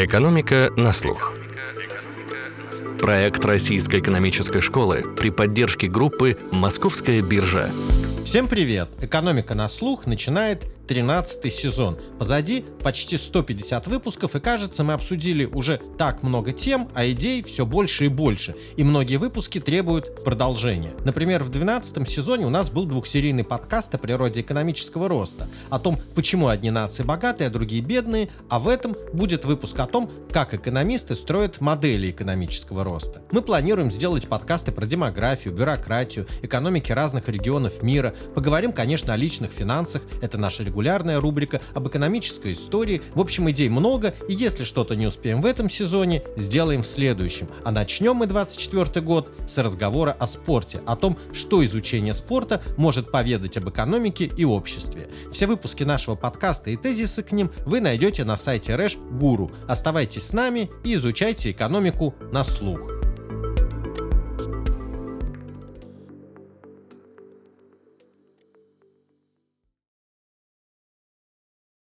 Экономика на слух. Проект Российской экономической школы при поддержке группы «Московская биржа». Всем привет! Экономика на слух начинает 13 сезон. Позади почти 150 выпусков, и кажется, мы обсудили уже так много тем, а идей все больше и больше. И многие выпуски требуют продолжения. Например, в 12 сезоне у нас был двухсерийный подкаст о природе экономического роста, о том, почему одни нации богатые, а другие бедные, а в этом будет выпуск о том, как экономисты строят модели экономического роста. Мы планируем сделать подкасты про демографию, бюрократию, экономики разных регионов мира, поговорим, конечно, о личных финансах, это наша регулярная регулярная рубрика об экономической истории. В общем, идей много, и если что-то не успеем в этом сезоне, сделаем в следующем. А начнем мы 24 год с разговора о спорте, о том, что изучение спорта может поведать об экономике и обществе. Все выпуски нашего подкаста и тезисы к ним вы найдете на сайте Рэш Гуру. Оставайтесь с нами и изучайте экономику на слух.